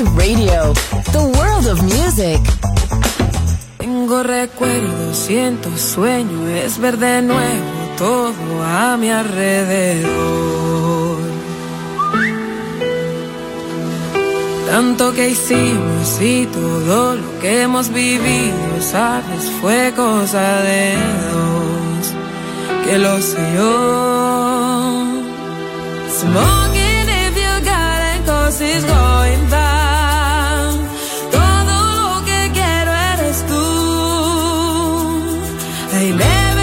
Radio, the world of music. Tengo recuerdos, siento sueño, es ver de nuevo todo a mi alrededor. Tanto que hicimos y todo lo que hemos vivido, sabes, fue cosa de dos, que lo sé yo. Somos never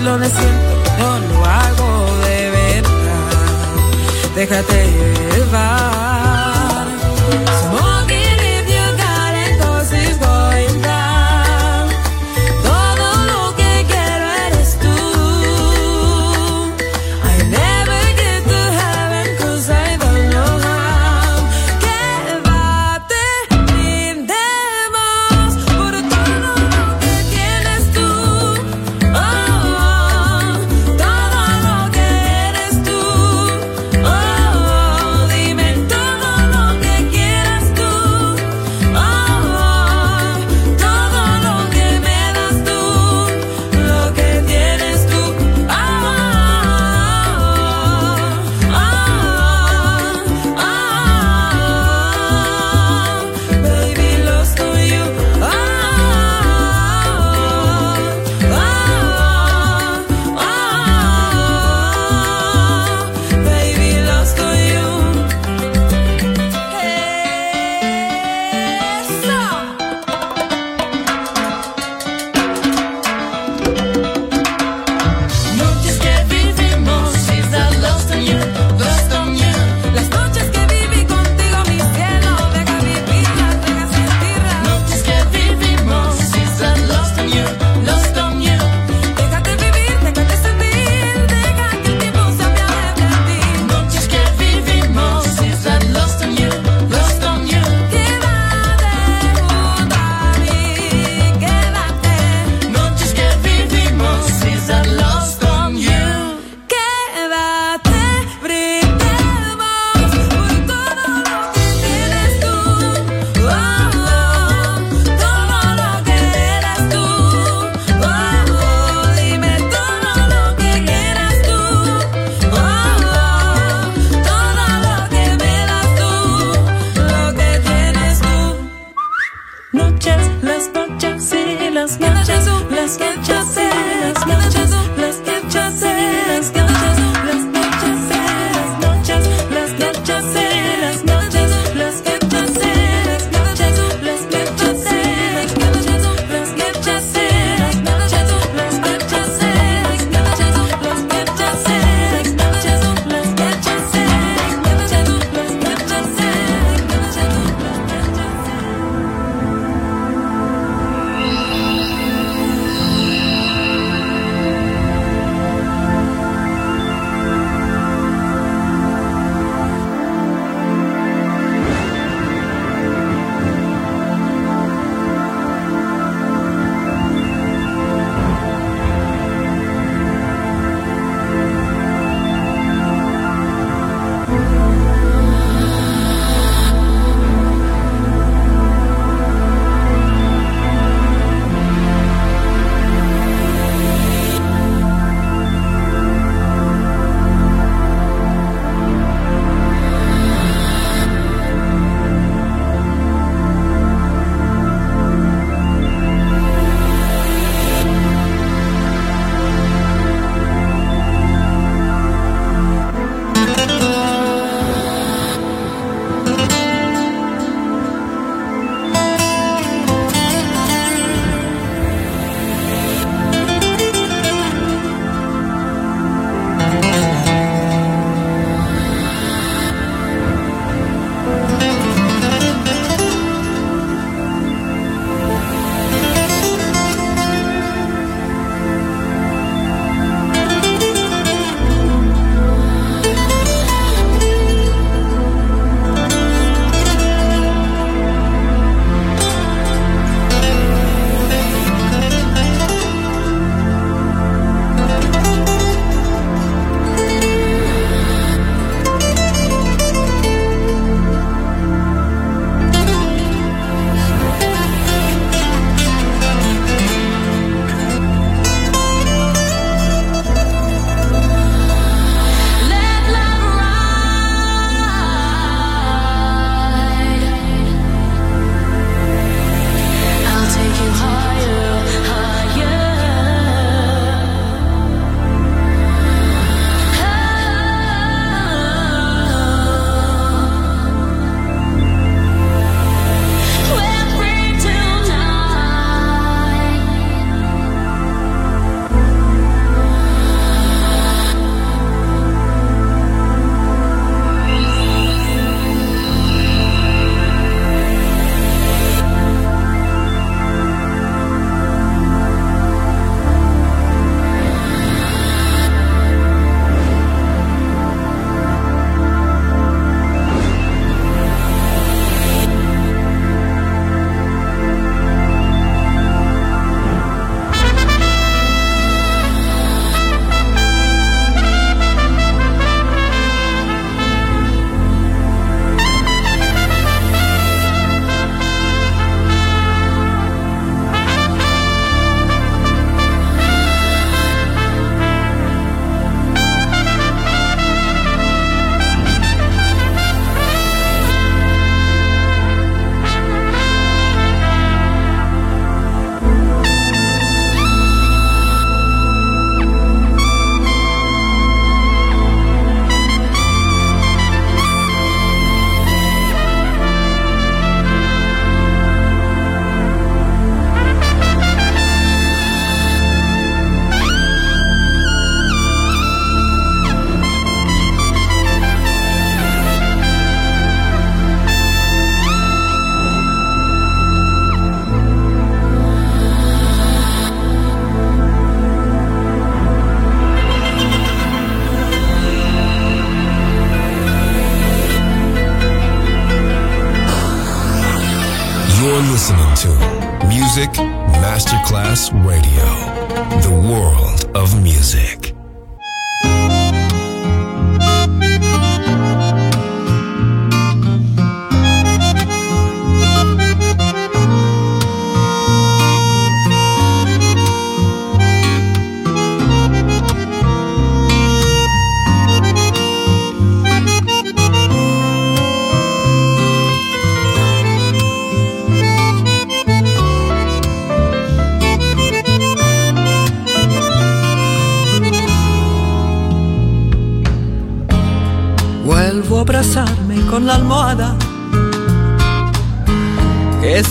lo de siento no lo hago de verdad. Déjate llevar.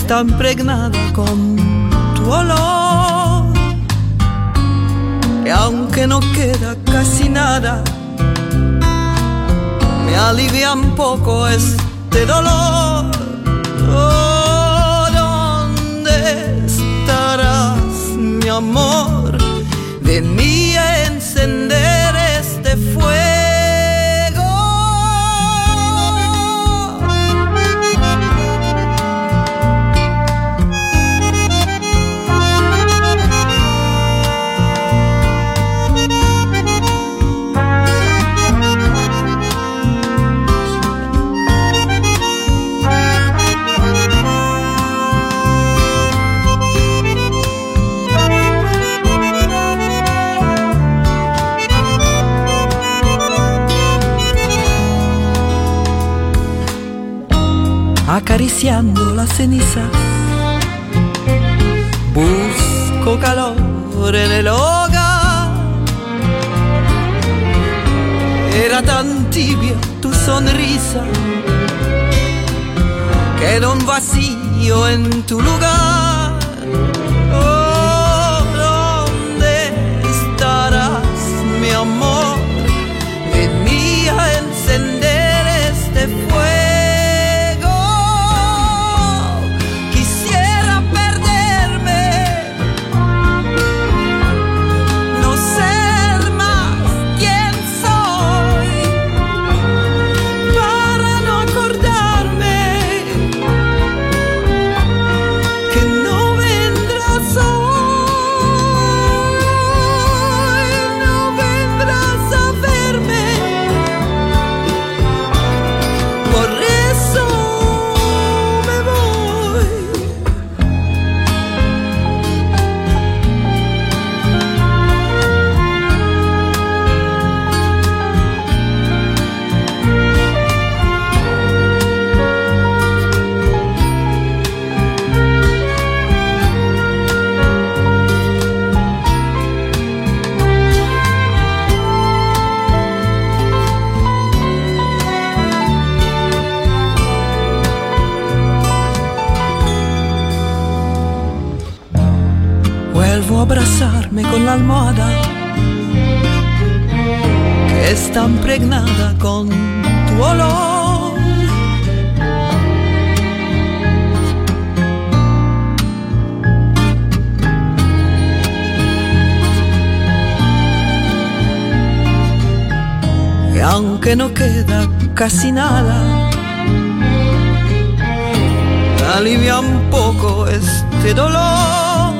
Está impregnada con tu olor. Y aunque no queda casi nada, me alivia un poco este dolor. Oh, ¿Dónde estarás, mi amor? Vení a encender cenizas. Busco calor en el hogar. Era tan tibia tu sonrisa que era un vacío en tu lugar. La almohada que está impregnada con tu olor. Y aunque no queda casi nada, alivia un poco este dolor.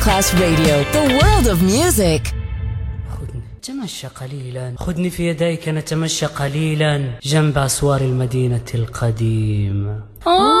Masterclass Radio, the world of music. تمشى قليلا. خذني في يديك نتمشى قليلا. جنب أسوار المدينة القديمة. آه.